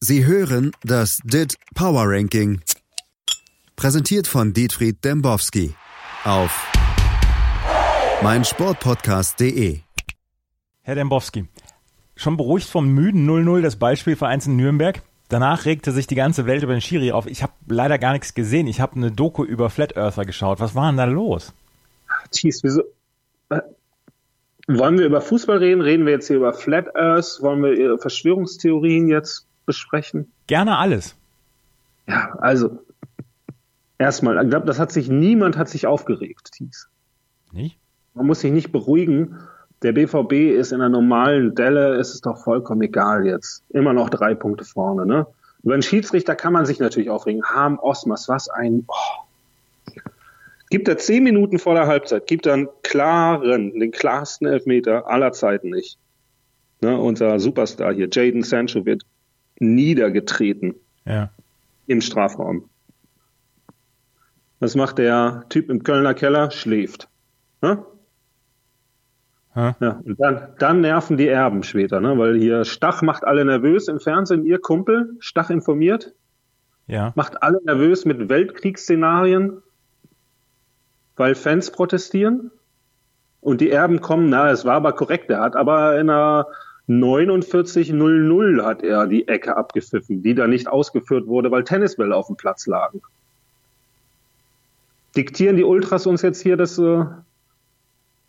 Sie hören das DIT Power Ranking. Präsentiert von Dietfried Dembowski auf meinsportpodcast.de. Herr Dembowski, schon beruhigt vom müden 0-0 des Beispielvereins in Nürnberg? Danach regte sich die ganze Welt über den Schiri auf. Ich habe leider gar nichts gesehen. Ich habe eine Doku über Flat Earther geschaut. Was war denn da los? Jeez, wieso? Äh, wollen wir über Fußball reden? Reden wir jetzt hier über Flat Earth? Wollen wir Verschwörungstheorien jetzt besprechen? Gerne alles. Ja, also erstmal, ich glaube, das hat sich niemand hat sich aufgeregt, Thies. Nicht? Man muss sich nicht beruhigen. Der BVB ist in einer normalen Delle, ist es doch vollkommen egal jetzt. Immer noch drei Punkte vorne, ne? Über einen Schiedsrichter kann man sich natürlich aufregen. Harm Osmas, was ein, oh. Gibt er zehn Minuten vor der Halbzeit, gibt er einen klaren, den klarsten Elfmeter aller Zeiten nicht. Ne, unser Superstar hier, Jaden Sancho, wird niedergetreten Ja. im Strafraum. Was macht der Typ im Kölner Keller? Schläft. Hä? Ja, und dann, dann nerven die Erben später, ne? weil hier Stach macht alle nervös im Fernsehen. Ihr Kumpel, Stach informiert, Ja. macht alle nervös mit Weltkriegsszenarien, weil Fans protestieren. Und die Erben kommen, na, es war aber korrekt, er hat aber in einer 49-0-0 hat er die Ecke abgepfiffen, die da nicht ausgeführt wurde, weil Tennisbälle auf dem Platz lagen. Diktieren die Ultras uns jetzt hier das, äh,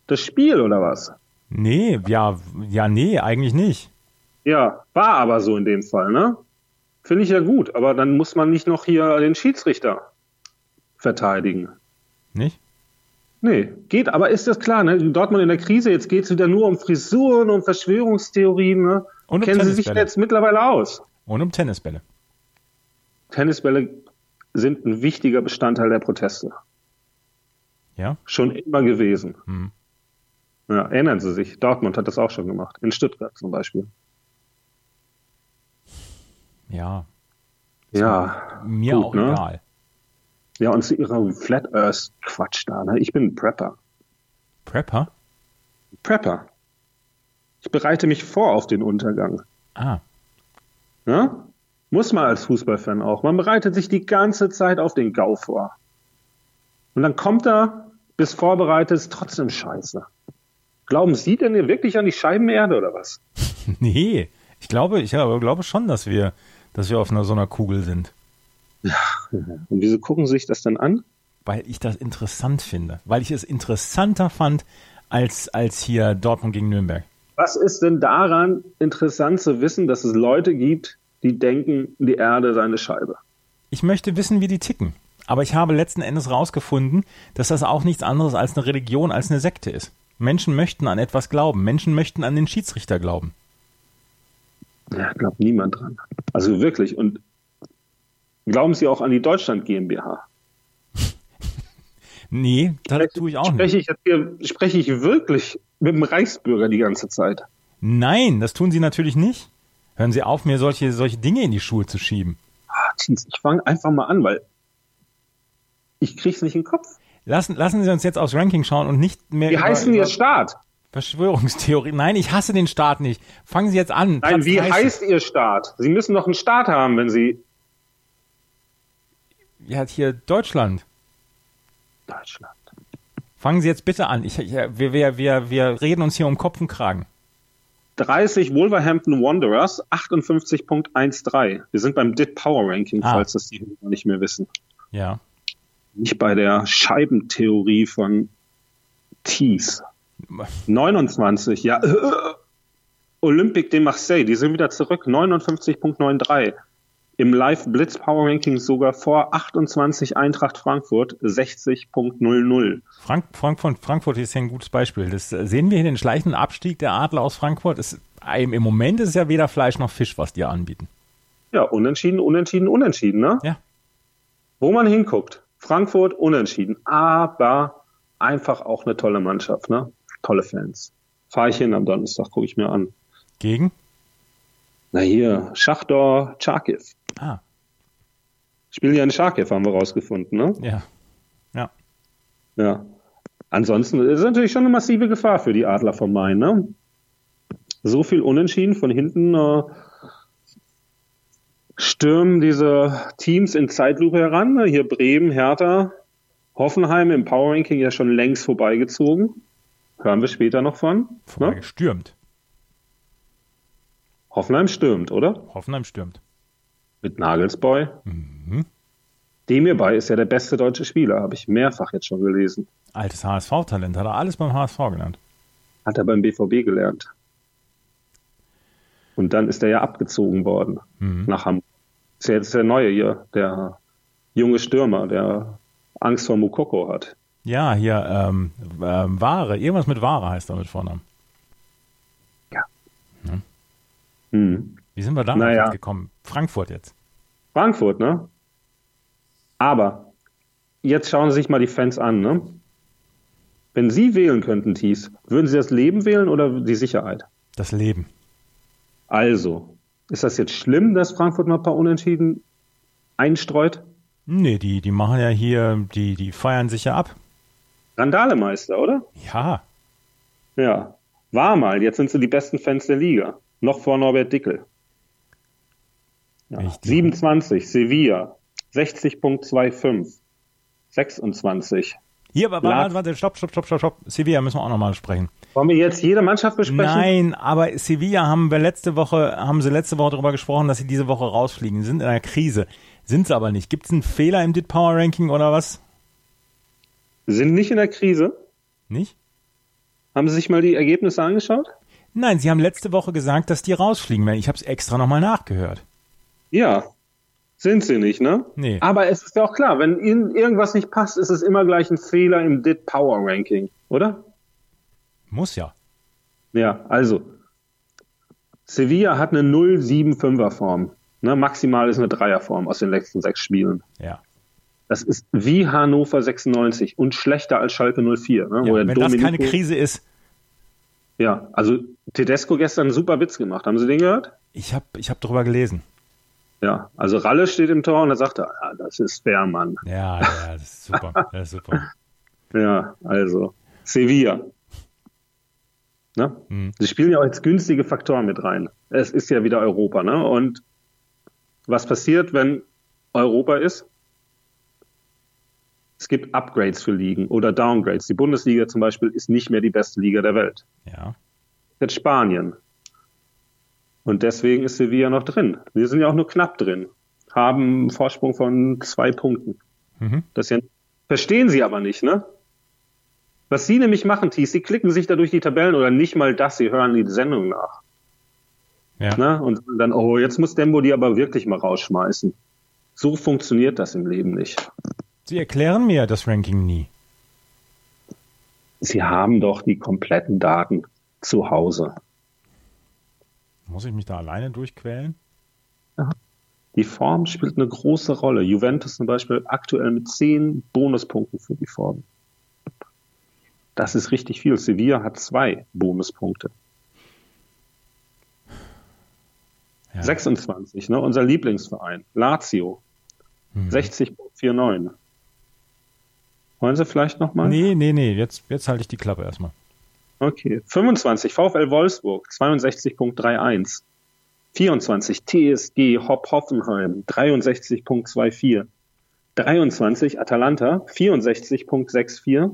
das Spiel oder was? Nee, ja, ja, nee, eigentlich nicht. Ja, war aber so in dem Fall, ne? Finde ich ja gut, aber dann muss man nicht noch hier den Schiedsrichter verteidigen. Nicht? Nee, geht, aber ist das klar, ne? Dortmund in der Krise, jetzt geht's wieder nur um Frisuren, um Verschwörungstheorien, ne? Und um Kennen Sie sich jetzt mittlerweile aus? Und um Tennisbälle. Tennisbälle sind ein wichtiger Bestandteil der Proteste. Ja? Schon immer gewesen. Hm. Ja, erinnern Sie sich, Dortmund hat das auch schon gemacht. In Stuttgart zum Beispiel. Ja. Ja. Mir Gut, auch ne? egal. Ja, und zu Ihrer Flat Earth Quatsch da, ne? Ich bin ein Prepper. Prepper? Prepper. Ich bereite mich vor auf den Untergang. Ah. Ja? Muss man als Fußballfan auch. Man bereitet sich die ganze Zeit auf den GAU vor. Und dann kommt er, bis vorbereitet, ist trotzdem scheiße. Glauben Sie denn wirklich an die Scheibenerde oder was? Nee. Ich glaube, ich glaube schon, dass wir, dass wir auf einer so einer Kugel sind. Und wieso gucken Sie sich das dann an? Weil ich das interessant finde. Weil ich es interessanter fand als, als hier Dortmund gegen Nürnberg. Was ist denn daran interessant zu wissen, dass es Leute gibt, die denken, die Erde sei eine Scheibe? Ich möchte wissen, wie die ticken. Aber ich habe letzten Endes rausgefunden, dass das auch nichts anderes als eine Religion, als eine Sekte ist. Menschen möchten an etwas glauben. Menschen möchten an den Schiedsrichter glauben. Ja, glaubt niemand dran. Also wirklich. Und glauben Sie auch an die Deutschland GmbH? Nee, das tue ich auch Spreche nicht. ich hier, spreche ich wirklich mit dem Reichsbürger die ganze Zeit? Nein, das tun Sie natürlich nicht. Hören Sie auf, mir solche, solche Dinge in die Schuhe zu schieben. Ah, ich fange einfach mal an, weil ich krieg's nicht in den Kopf. Lassen, lassen Sie uns jetzt aufs Ranking schauen und nicht mehr Wie über, über Ihr Staat? Verschwörungstheorie. Nein, ich hasse den Staat nicht. Fangen Sie jetzt an. Nein, Platz wie 30. heißt Ihr Staat? Sie müssen doch einen Staat haben, wenn Sie Ja, hier Deutschland. Deutschland. Fangen Sie jetzt bitte an. Ich, ich, wir, wir, wir, wir reden uns hier um Kopf und Kragen. 30 Wolverhampton Wanderers, 58.13. Wir sind beim DIT Power Ranking, Ah. falls das die nicht mehr wissen. Ja. Nicht bei der Scheibentheorie von Thies. 29, ja. Olympique de Marseille, die sind wieder zurück, 59.93. Im Live Blitz Power Ranking sogar vor 28 Eintracht Frankfurt, 60.00. Frank, Frankfurt, Frankfurt ist ja ein gutes Beispiel. Das äh, sehen wir hier den schleichenden Abstieg der Adler aus Frankfurt. Es, im im Moment ist es ja weder Fleisch noch Fisch, was die anbieten. Ja, unentschieden, unentschieden, unentschieden, ne? Ja. Wo man hinguckt, Frankfurt unentschieden, aber einfach auch eine tolle Mannschaft, ne? Tolle Fans. Fahre ich hin am Donnerstag, gucke ich mir an. Gegen? Na hier, Schachdor, Charkiw. Ah, Spielen ja in Charkiw, haben wir rausgefunden, ne? ja. Ja. Ja. Ansonsten ist es natürlich schon eine massive Gefahr für die Adler vom Main, ne? So viel Unentschieden von hinten, äh, stürmen diese Teams in Zeitlupe heran. Ne? Hier Bremen, Hertha, Hoffenheim im Power Ranking ja schon längst vorbeigezogen. Hören wir später noch von. Ne? Vorbeigestürmt. Hoffenheim stürmt, oder? Hoffenheim stürmt. Mit Nagelsboy. Mhm. Dem hierbei ist ja der beste deutsche Spieler, habe ich mehrfach jetzt schon gelesen. Altes HSV-Talent, hat er alles beim HSV gelernt. Hat er beim BVB gelernt. Und dann ist er ja abgezogen worden Mhm. nach Hamburg. Ist ja jetzt der Neue hier, der junge Stürmer, der Angst vor Mukoko hat. Ja, hier, ähm, ähm, Ware, irgendwas mit Ware heißt er mit Vornamen. Hm. Wie sind wir da Naja. gekommen? Frankfurt jetzt. Frankfurt, ne? Aber jetzt schauen Sie sich mal die Fans an, ne? Wenn Sie wählen könnten, Thies, würden Sie das Leben wählen oder die Sicherheit? Das Leben. Also, ist das jetzt schlimm, dass Frankfurt mal ein paar Unentschieden einstreut? Nee, die, die machen ja hier, die, die feiern sich ja ab. Randalemeister, oder? Ja, Ja. War mal, jetzt sind sie die besten Fans der Liga. Noch vor Norbert Dickel. Ja. Richtig. 27, Sevilla. 60.25. 26. Hier, aber warte, warte, stopp, stopp, stopp, stopp, stopp. Sevilla müssen wir auch nochmal sprechen. Wollen wir jetzt jede Mannschaft besprechen? Nein, aber Sevilla haben wir letzte Woche, haben sie letzte Woche darüber gesprochen, dass sie diese Woche rausfliegen. Sie sind in einer Krise. Sind sie aber nicht. Gibt es einen Fehler im DIT Power Ranking oder was? Sind nicht in der Krise? Nicht? Haben Sie sich mal die Ergebnisse angeschaut? Nein, sie haben letzte Woche gesagt, dass die rausfliegen werden. Ich habe es extra nochmal nachgehört. Ja. Sind sie nicht, ne? Nee. Aber es ist ja auch klar, wenn Ihnen irgendwas nicht passt, ist es immer gleich ein Fehler im DIT Power Ranking, oder? Muss ja. Ja, also Sevilla hat eine 0,75er Form. Ne, maximal ist eine Dreierform aus den letzten sechs Spielen. Ja. Das ist wie Hannover 96 und schlechter als Schalke 04. Ne, ja wenn das keine Krise ist. Ja, also Tedesco gestern einen super Witz gemacht. Haben Sie den gehört? Ich habe ich hab darüber gelesen. Ja, also Ralle steht im Tor und da sagt er, ja, das ist fair, Mann. Ja, ja, das ist super. Das ist super. Ja, also Sevilla. Ne? Mhm. Sie spielen ja auch jetzt günstige Faktoren mit rein. Es ist ja wieder Europa, ne? Und was passiert, wenn Europa ist? Es gibt Upgrades für Ligen oder Downgrades. Die Bundesliga zum Beispiel ist nicht mehr die beste Liga der Welt. Ja. Jetzt Spanien. Und deswegen ist Sevilla noch drin. Wir sind ja auch nur knapp drin. Haben einen Vorsprung von zwei Punkten. Mhm. Das ja, verstehen Sie aber nicht, ne? Was Sie nämlich machen, Thies, Sie klicken sich da durch die Tabellen oder nicht mal das, Sie hören die Sendung nach. Ja. Ne? Und dann, oh, jetzt muss Dembo die aber wirklich mal rausschmeißen. So funktioniert das im Leben nicht. Sie erklären mir das Ranking nie. Sie haben doch die kompletten Daten zu Hause. Muss ich mich da alleine durchquälen? Die Form spielt eine große Rolle. Juventus zum Beispiel aktuell mit zehn Bonuspunkten für die Form. Das ist richtig viel. Sevilla hat zwei Bonuspunkte. Ja. 26, ne? unser Lieblingsverein. Lazio. Mhm. 60,49. Wollen Sie vielleicht nochmal? Nee, nee, nee. Jetzt, jetzt halte ich die Klappe erstmal. Okay. 25, VfL Wolfsburg, 62.31. 24, TSG Hopp Hoffenheim, 63.24. 23, Atalanta, 64.64.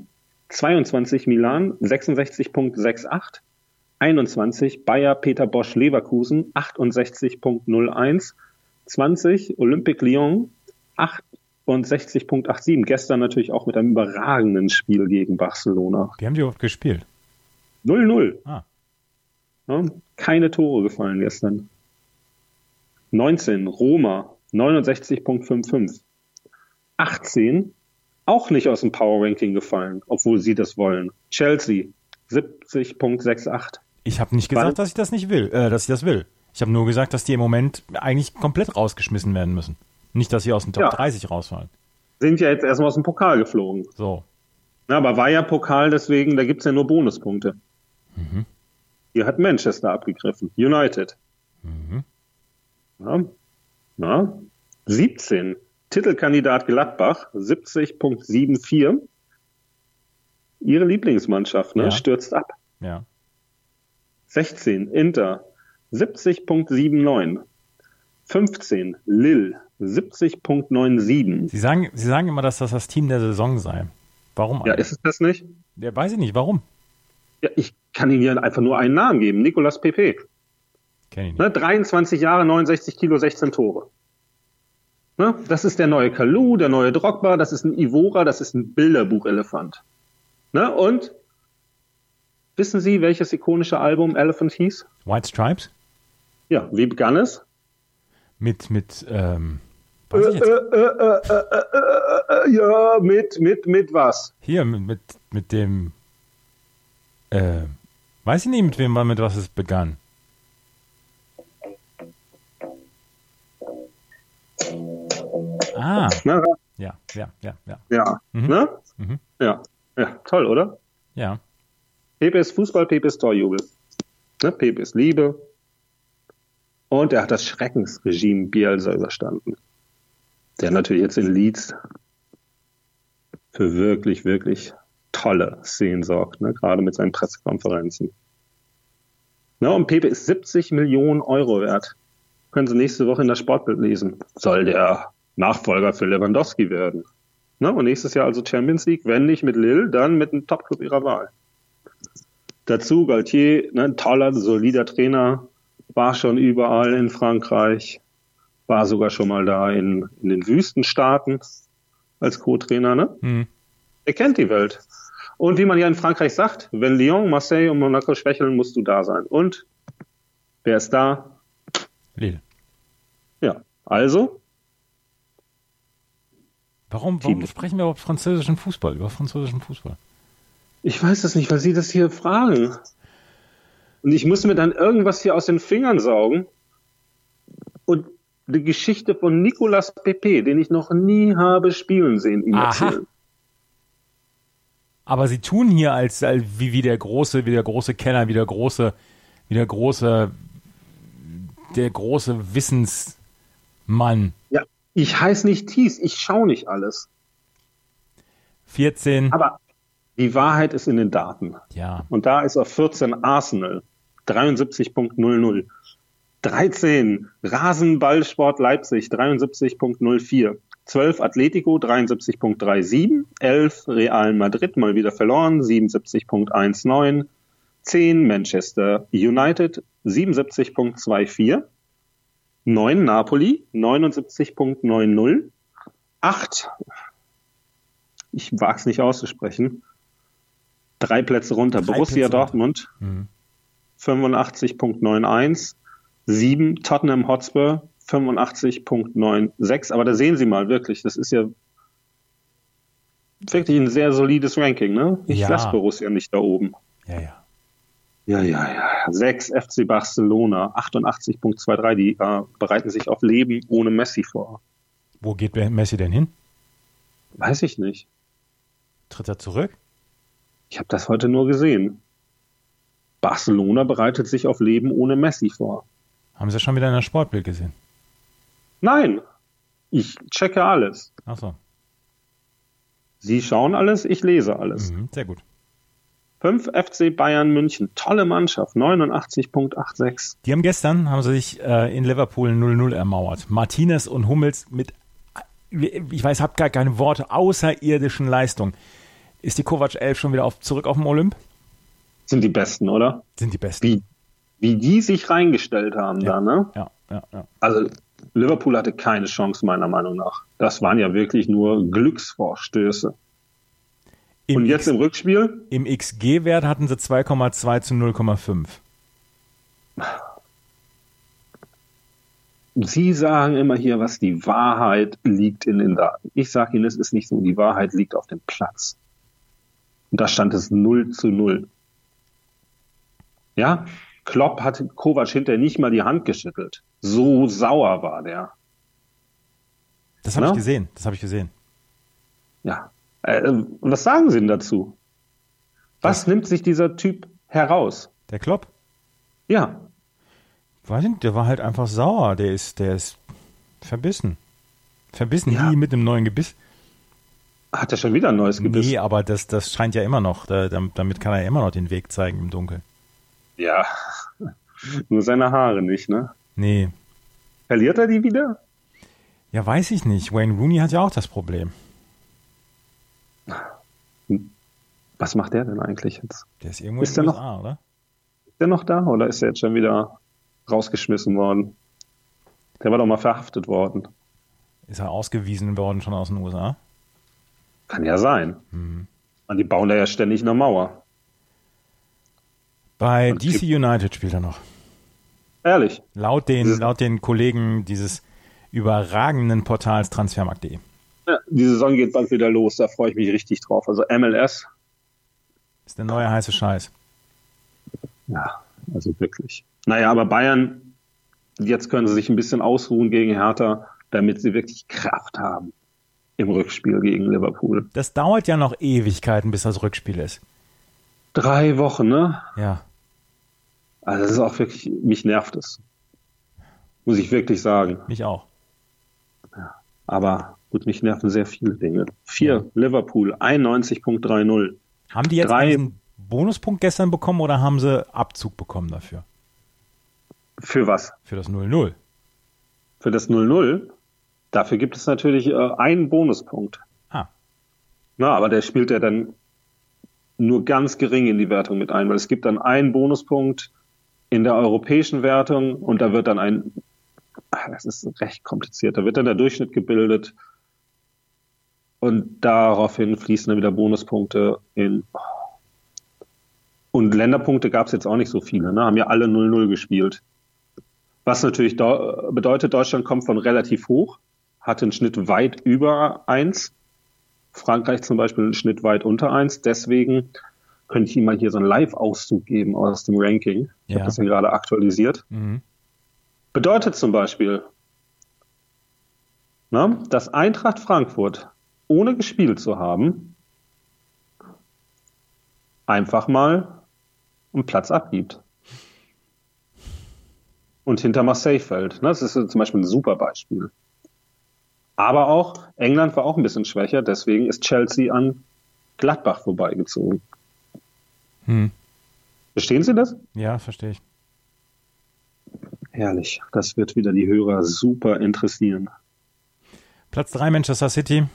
22, Milan, 66.68. 21, Bayer Peter Bosch Leverkusen, 68.01. 20, Olympique Lyon, 68.87. Gestern natürlich auch mit einem überragenden Spiel gegen Barcelona. Wie haben die überhaupt gespielt? 0-0. Ah. Ja, keine Tore gefallen gestern. 19, Roma, 69.55. 18, auch nicht aus dem Power Ranking gefallen, obwohl sie das wollen. Chelsea, 70.68. Ich habe nicht gesagt, Wann? dass ich das nicht will, äh, dass ich das will. Ich habe nur gesagt, dass die im Moment eigentlich komplett rausgeschmissen werden müssen. Nicht, dass sie aus dem Top Ja. 30 rausfallen. Sind ja jetzt erstmal aus dem Pokal geflogen. So. Na, aber war ja Pokal, deswegen, da gibt's ja nur Bonuspunkte. Mhm. Hier hat Manchester abgegriffen. United. Mhm. Ja. Na, 17. Titelkandidat Gladbach, 70.74. Ihre Lieblingsmannschaft, ne, Ja. stürzt ab. Ja. 16. Inter, 70.79. 15, Lille 70.97. Sie sagen, Sie sagen immer, dass das das Team der Saison sei. Warum? Ja, ist es das nicht? Ja, weiß ich nicht. Warum? Ja, ich kann Ihnen hier einfach nur einen Namen geben. Nicolas Pepe. Kenn ich nicht. Ne, 23 Jahre, 69 Kilo, 16 Tore. Ne, das ist der neue Kalu, der neue Drogba, das ist ein Ivora, das ist ein Bilderbuchelefant. Ne, und wissen Sie, welches ikonische Album Elephant hieß? White Stripes? Ja, wie begann es? Mit, mit, ähm, Äh, äh, äh, ja, mit, mit, mit was? Hier, mit, mit, mit dem, äh, weiß ich nicht, mit wem, mit was es begann. Ah, Na, ja, ja, ja, ja, ja, Mhm. ne? Mhm. Ja, ja, toll, oder? ja. Pepe ist Fußball, Pepe ist Torjubel. Ne? Pepe ist Liebe. Und er hat das Schreckensregime Bielsa überstanden. Der natürlich jetzt in Leeds für wirklich, wirklich tolle Szenen sorgt, ne? gerade mit seinen Pressekonferenzen. Ne? Und Pepe ist 70 Millionen Euro wert. Können Sie nächste Woche in das Sportbild lesen. Soll der Nachfolger für Lewandowski werden. Ne? Und nächstes Jahr also Champions League, wenn nicht mit Lille, dann mit einem Topclub ihrer Wahl. Dazu Galtier, ne, ein toller, solider Trainer, war schon überall in Frankreich, war sogar schon mal da in, in den Wüstenstaaten als Co-Trainer. Ne? Hm. Er kennt die Welt. Und wie man ja in Frankreich sagt, wenn Lyon, Marseille und Monaco schwächeln, musst du da sein. Und wer ist da? Lille. Ja, also Warum, warum Team. sprechen wir überhaupt französischen Fußball, über französischen Fußball? Ich weiß es nicht, weil Sie das hier fragen. Und ich muss mir dann irgendwas hier aus den Fingern saugen. Und die Geschichte von Nicolas Pepe, den ich noch nie habe spielen sehen, ihm erzählen. Aber sie tun hier als, als wie, wie der große, wie der große Kenner, wie der große, wie der große, der große Wissensmann. Ja, ich heiße nicht Thies, ich schaue nicht alles. 14, Aber die Wahrheit ist in den Daten. ja, Und da ist auf 14 Arsenal, 73.00. 13 Rasenballsport Leipzig, 73.04. 12 Atletico, 73.37. 11 Real Madrid, mal wieder verloren, 77.19. 10 Manchester United, 77.24. 9 Napoli, 79.90. 8, ich wage es nicht auszusprechen, drei Plätze runter, Drei Borussia Plätze. Dortmund, Mhm. 85.91, 7 Tottenham Hotspur, 85.96. Aber da sehen Sie mal wirklich, das ist ja wirklich ein sehr solides Ranking, ne? Ich Ja. lasse Borussia nicht da oben. ja, ja. Ja, ja, ja. 6 FC Barcelona, 88.23. Die äh, bereiten sich auf Leben ohne Messi vor. Wo geht Messi denn hin? Weiß ich nicht. Tritt er zurück? Ich habe das heute nur gesehen. Barcelona bereitet sich auf Leben ohne Messi vor. Haben Sie schon wieder in der Sportbild gesehen? Nein, ich checke alles. Ach so, Sie schauen alles, ich lese alles. mhm, sehr gut. 5 FC Bayern München, tolle Mannschaft, 89.86. Die haben gestern, haben sie sich äh, in Liverpool 0-0 ermauert. Martinez und Hummels mit, ich weiß, hab gar keine Worte, außerirdischen Leistung. Ist die Kovac 11 schon wieder auf, zurück auf dem Olymp? Sind die Besten, oder? Sind die Besten. Wie, wie die sich reingestellt haben Ja. da, ne? Ja, ja, ja. Also Liverpool hatte keine Chance, meiner Meinung nach. Das waren ja wirklich nur Glücksvorstöße. Im, Und jetzt X, im Rückspiel? im XG-Wert hatten sie 2,2 zu 0,5. Sie sagen immer hier, was die Wahrheit liegt in den Daten. Ich sage Ihnen, es ist nicht so. Die Wahrheit liegt auf dem Platz. Und da stand es 0 zu 0. Ja, Klopp hat Kovac hinterher nicht mal die Hand geschüttelt. So sauer war der. Das habe ich gesehen. Das habe ich gesehen. Ja. Äh, was sagen Sie denn dazu? Was nimmt sich dieser Typ heraus? Der Klopp? Ja, Weiß ich nicht, der war halt einfach sauer. Der ist, der ist verbissen. Verbissen Ja. wie mit einem neuen Gebiss. hat er schon wieder ein neues Gebiss? Nee, aber das, das scheint ja immer noch. Da, damit damit kann er ja immer noch den Weg zeigen im Dunkeln. Ja, nur seine Haare nicht, ne? Nee. Verliert er die wieder? Ja, weiß ich nicht. Wayne Rooney hat ja auch das Problem. Was macht der denn eigentlich jetzt? Der ist irgendwo Ist in der den USA, oder? Ist der noch da oder ist er jetzt schon wieder rausgeschmissen worden? Der war doch mal verhaftet worden. Ist er ausgewiesen worden schon aus den USA? Kann ja sein. Mhm. Und die bauen da ja ständig eine Mauer. Bei Und DC United spielt er noch. Ehrlich. Laut den, laut den Kollegen dieses überragenden Portals transfermarkt.de. Ja, die Saison geht bald wieder los, da freue ich mich richtig drauf. Also MLS, Ist der neue heiße Scheiß. ja, also wirklich. Naja, aber Bayern, jetzt können sie sich ein bisschen ausruhen gegen Hertha, damit sie wirklich Kraft haben im Rückspiel gegen Liverpool. Das dauert ja noch Ewigkeiten, bis das Rückspiel ist. Drei Wochen, ne? Ja. Also das ist auch wirklich, mich nervt es. Muss ich wirklich sagen. Mich auch. Aber gut, mich nerven sehr viele Dinge. Vier, Liverpool, 91.30. Haben die jetzt Drei- diesen Bonuspunkt gestern bekommen oder haben sie Abzug bekommen dafür? Für was? Für das 0-0. Für das 0-0? Dafür gibt es natürlich äh, einen Bonuspunkt. Ah, Na, aber der spielt ja dann nur ganz gering in die Wertung mit ein, weil es gibt dann einen Bonuspunkt in der europäischen Wertung und da wird dann ein, ach, das ist recht kompliziert, da wird dann der Durchschnitt gebildet und daraufhin fließen dann wieder Bonuspunkte in. Und Länderpunkte gab es jetzt auch nicht so viele, ne? haben ja alle 0-0 gespielt. Was natürlich deu- bedeutet, Deutschland kommt von relativ hoch, hatte einen Schnitt weit über eins. Frankreich zum Beispiel einen Schnitt weit unter eins. Deswegen könnte ich Ihnen mal hier so einen Live-Auszug geben aus dem Ranking. Ich Ja. habe das ja gerade aktualisiert. mhm. Bedeutet zum Beispiel, na, dass Eintracht Frankfurt, ohne gespielt zu haben, einfach mal einen Platz abgibt. Und hinter Marseille fällt. Ne, Das ist zum Beispiel ein super Beispiel. Aber auch England war auch ein bisschen schwächer, deswegen ist Chelsea an Gladbach vorbeigezogen. Hm. Verstehen Sie das? Ja, verstehe ich. Herrlich. Das wird wieder die Hörer super interessieren. Platz 3 Manchester City.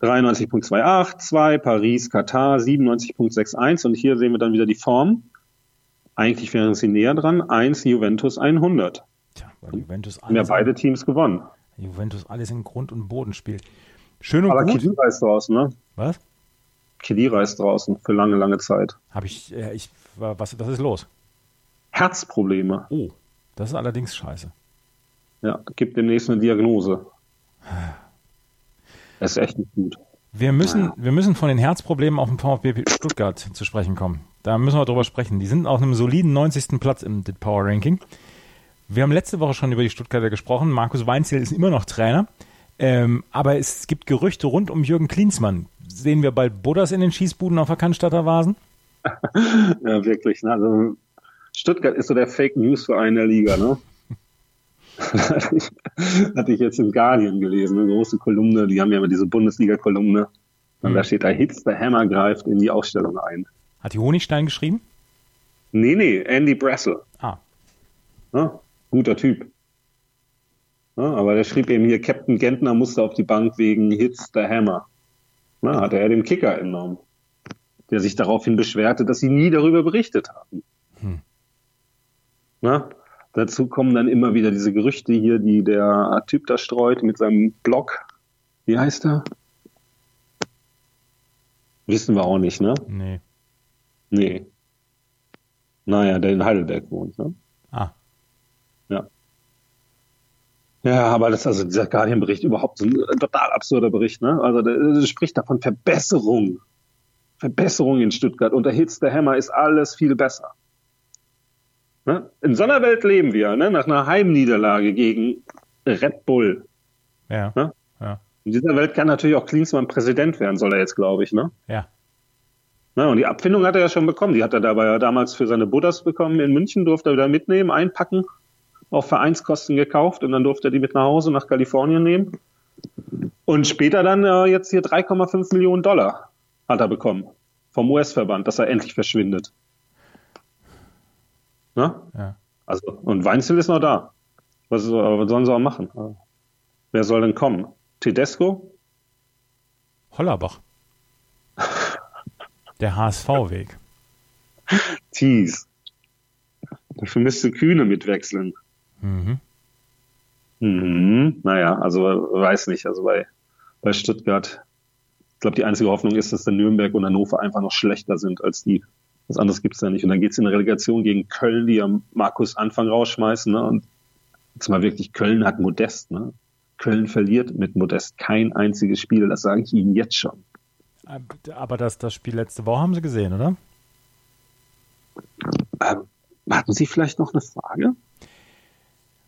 93.28, 2 Paris, Katar 97.61 und hier sehen wir dann wieder die Form. Eigentlich wären sie näher dran. 1 Juventus 100. Tja, weil Juventus Haben ja alles, beide Teams gewonnen. Juventus alles in Grund und Boden spielt. Schön und Aber gut. Kedira ist draußen, ne? Was? Kedira ist draußen für lange, lange Zeit. Habe ich, äh, ich, was, was ist los? Herzprobleme. Oh, das ist allerdings scheiße. Ja, gibt demnächst eine Diagnose. Das ist echt nicht gut. Wir müssen, wir müssen von den Herzproblemen auf dem VfB Stuttgart zu sprechen kommen. Da müssen wir drüber sprechen. Die sind auf einem soliden 90. Platz im DIT Power Ranking. Wir haben letzte Woche schon über die Stuttgarter gesprochen. Markus Weinziel ist immer noch Trainer. Ähm, aber es gibt Gerüchte rund um Jürgen Klinsmann. Sehen wir bald Buddhas in den Schießbuden auf der Cannstatter Vasen? Ja, wirklich. Ne? Also Stuttgart ist so der Fake News Verein der Liga, ne? hatte, ich, hatte ich jetzt im Guardian gelesen, eine große Kolumne, die haben ja immer diese Bundesliga-Kolumne. Und da steht da, Hitz, der Hammer greift in die Ausstellung ein. Hat die Honigstein geschrieben? Nee, nee, Andy Brassel. Ah, Ne? Guter Typ. Ne? Aber der schrieb eben hier, Captain Gentner musste auf die Bank wegen Hitz, der Hammer. Ne? Hat er dem Kicker entnommen. Der sich daraufhin beschwerte, dass sie nie darüber berichtet haben. Hm. Ne? Dazu kommen dann immer wieder diese Gerüchte hier, die der Typ da streut mit seinem Blog. Wie heißt er? Wissen wir auch nicht, ne? nee. Nee. Naja, der in Heidelberg wohnt, ne? Ah, Ja, aber das ist also dieser Guardian-Bericht überhaupt so ein äh, total absurder Bericht, ne? Also der, der spricht davon Verbesserung. Verbesserung in Stuttgart. Unter Hitz der Hammer ist alles viel besser. Ne? In so einer Welt leben wir, ne? Nach einer Heimniederlage gegen Red Bull. ja. Ne? Ja. In dieser Welt kann natürlich auch Klinsmann Präsident werden, soll er jetzt, glaube ich, ne? Ja. Ne? Und die Abfindung hat er ja schon bekommen. Die hat er dabei ja damals für seine Buddhas bekommen in München, durfte er wieder mitnehmen, einpacken, auf Vereinskosten gekauft und dann durfte er die mit nach Hause nach Kalifornien nehmen. Und später dann äh, jetzt hier 3,5 Millionen Dollar hat er bekommen vom US-Verband, dass er endlich verschwindet. Ne? Ja. Also, und Weinzel ist noch da. Was, was sollen sie auch machen? Wer soll denn kommen? Tedesco? Hollerbach. Der HSV-Weg. Thies. Dafür müsste Kühne mitwechseln. Mhm. Mhm. Naja, also weiß nicht. Also bei, bei Stuttgart, ich glaube, die einzige Hoffnung ist, dass der Nürnberg und Hannover einfach noch schlechter sind als die. Was anderes gibt's da nicht. Und dann geht's in der Relegation gegen Köln, die am Markus Anfang rausschmeißen. Ne? Und jetzt mal wirklich, Köln hat Modest. Ne? Köln verliert mit Modest kein einziges Spiel. Das sage ich Ihnen jetzt schon. Aber das, das Spiel letzte Woche haben Sie gesehen, oder? Ähm, hatten Sie vielleicht noch eine Frage?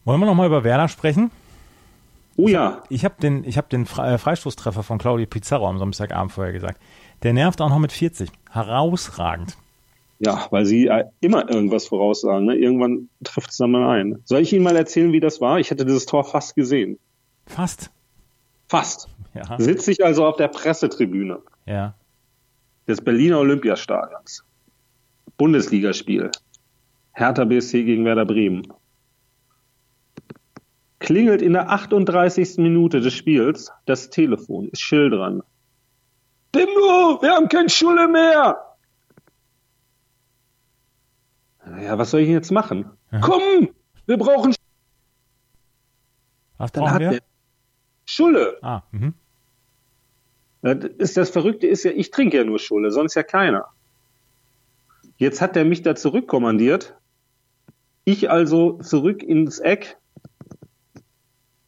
Wollen wir noch mal über Werder sprechen? Oh ja. Ich habe den, ich hab den äh, Freistoßtreffer von Claudio Pizarro am Samstagabend vorher gesagt. Der nervt auch noch mit 40. Herausragend. Ja, weil sie äh, immer irgendwas voraussagen. Ne? Irgendwann trifft es dann mal ein. Soll ich Ihnen mal erzählen, wie das war? Ich hätte dieses Tor fast gesehen. Fast. Fast. Ja. Sitze ich also auf der Pressetribüne Ja. des Berliner Olympiastadions. Bundesligaspiel. Hertha BSC gegen Werder Bremen. Klingelt in der 38. Minute des Spiels das Telefon, ist Schill dran. Dimmo, wir haben kein Schule mehr. Ja, was soll ich jetzt machen? Komm, wir brauchen Was Dann brauchen wir? Schulle. Ah, mhm. Das, ist, das Verrückte ist ja, ich trinke ja nur Schulle, sonst ja keiner. Jetzt hat er mich da zurückkommandiert. Ich also zurück ins Eck.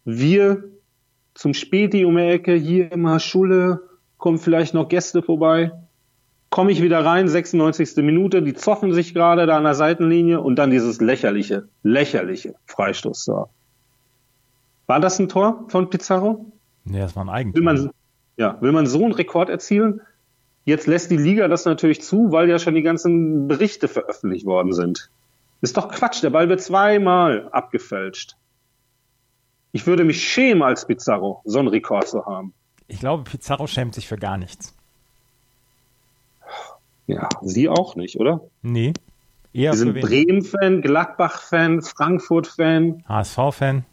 Wir zum Späti um die Ecke. Hier immer Schulle. Kommen vielleicht noch Gäste vorbei. Komme ich wieder rein, 96. Minute. Die zoffen sich gerade da an der Seitenlinie und dann dieses lächerliche, lächerliche Freistoß da. War das ein Tor von Pizarro? Nee, das war ein Will Eigentor. man, ja, will man so einen Rekord erzielen? Jetzt lässt die Liga das natürlich zu, weil ja schon die ganzen Berichte veröffentlicht worden sind. Ist doch Quatsch, der Ball wird zweimal abgefälscht. Ich würde mich schämen als Pizarro, so einen Rekord zu haben. Ich glaube, Pizarro schämt sich für gar nichts. Ja, Sie auch nicht, oder? Nee. Eher Sie sind? Bremen-Fan, Gladbach-Fan, Frankfurt-Fan. HSV-Fan.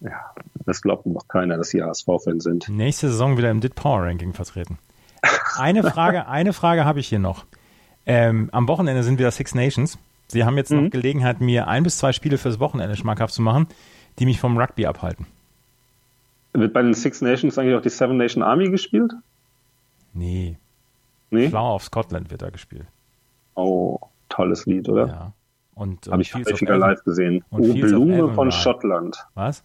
Ja, das glaubt noch keiner, dass Sie HSV-Fan sind. Nächste Saison wieder im DIT Power Ranking vertreten. Eine Frage, eine Frage habe ich hier noch. Ähm, am Wochenende sind wieder Six Nations. Sie haben jetzt noch Gelegenheit, mir ein bis zwei Spiele fürs Wochenende schmackhaft zu machen, die mich vom Rugby abhalten. Wird bei den Six Nations eigentlich auch die Seven Nation Army gespielt? Nee, Nee? Flower of Scotland wird da gespielt. Oh, tolles Lied, oder? Ja. Und, Habe ich häufiger live gesehen. und Oh, Blume von Schottland. Was?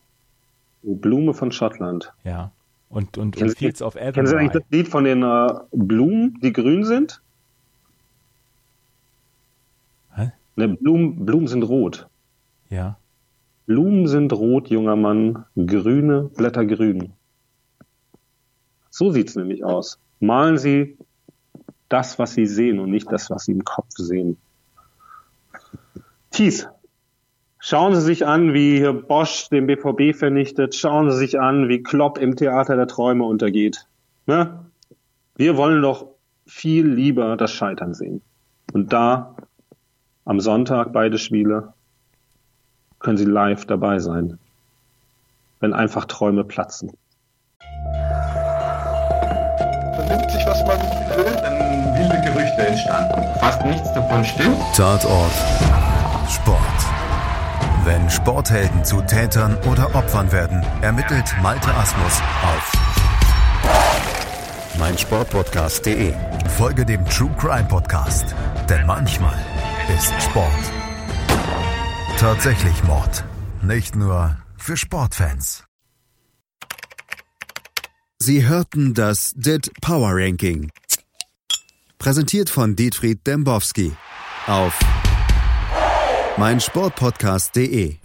Oh, Blume von Schottland. Ja. Und, und, Kennen und Sie- Fields of Kennen Sie eigentlich das Lied von den äh, Blumen, die grün sind? Hä? Ne, Blumen, Blumen sind rot. Ja. Blumen sind rot, junger Mann, grüne Blätter grün. So sieht's nämlich aus. Malen Sie das, was Sie sehen und nicht das, was Sie im Kopf sehen. Thies, schauen Sie sich an, wie hier Bosch den BVB vernichtet. Schauen Sie sich an, wie Klopp im Theater der Träume untergeht. Ne? Wir wollen doch viel lieber das Scheitern sehen. Und da am Sonntag beide Spiele können Sie live dabei sein, wenn einfach Träume platzen. vernimmt sich, was man will, dann wilde Gerüchte entstanden. Fast nichts davon stimmt. Tatort Sport. Wenn Sporthelden zu Tätern oder Opfern werden, ermittelt Malte Asmus auf meinsportpodcast.de. Folge dem True Crime Podcast, denn manchmal ist Sport tatsächlich Mord. Nicht nur für Sportfans. Sie hörten das DIT Power Ranking. Präsentiert von Dietfried Dembowski auf meinsportpodcast.de.